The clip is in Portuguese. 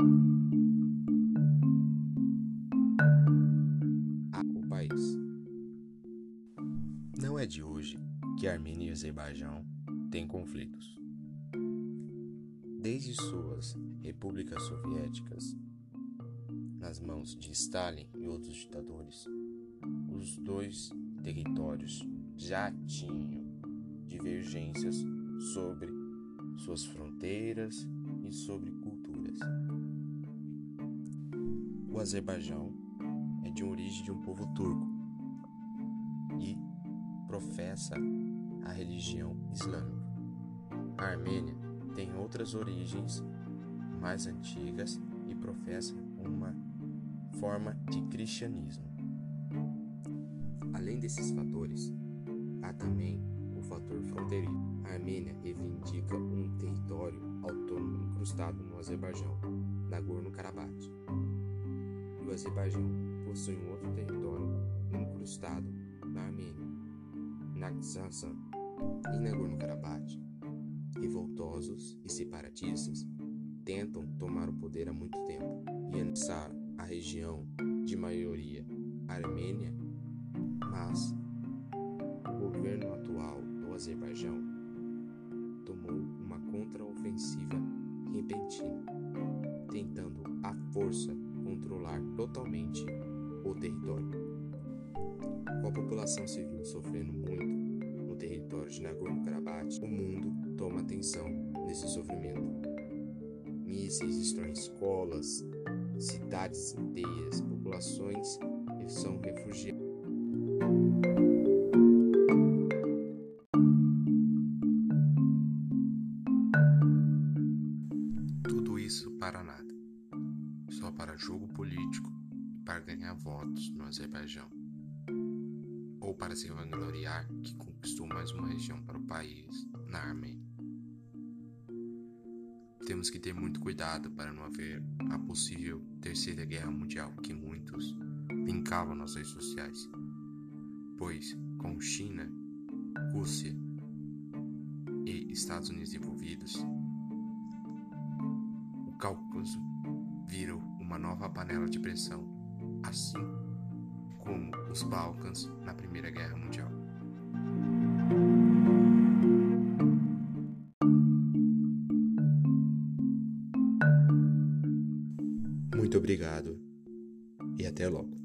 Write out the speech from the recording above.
O país. Não é de hoje que Armênia e Azerbaijão têm conflitos. Desde suas repúblicas soviéticas, nas mãos de Stalin e outros ditadores, os dois territórios já tinham divergências sobre suas fronteiras e sobre culturas. O Azerbaijão é de origem de um povo turco e professa a religião islâmica. A Armênia tem outras origens mais antigas e professa uma forma de cristianismo. Além desses fatores, há também o fator fronteiriço. A Armênia reivindica um território no Azerbaijão, Nagorno-Karabakh. E o Azerbaijão possui um outro território incrustado na Armênia, Naxasan. Em Nagorno-Karabakh, revoltosos e separatistas tentam tomar o poder há muito tempo e anexar a região de maioria armênia, mas o governo atual do Azerbaijão tomou uma contraofensiva repentina, tentando à força controlar totalmente o território. Com a população civil sofrendo muito no território de Nagorno-Karabakh, o mundo toma atenção nesse sofrimento. Mísseis destroem escolas, cidades inteiras, populações para jogo político e para ganhar votos no Azerbaijão, ou para se vangloriar que conquistou mais uma região para o país na Armênia. Temos que ter muito cuidado para não haver a possível Terceira Guerra Mundial que muitos vincavam nas redes sociais, pois com China, Rússia e Estados Unidos envolvidos, o Cáucaso virou uma nova panela de pressão, assim como os Balcãs na Primeira Guerra Mundial. Muito obrigado e até logo.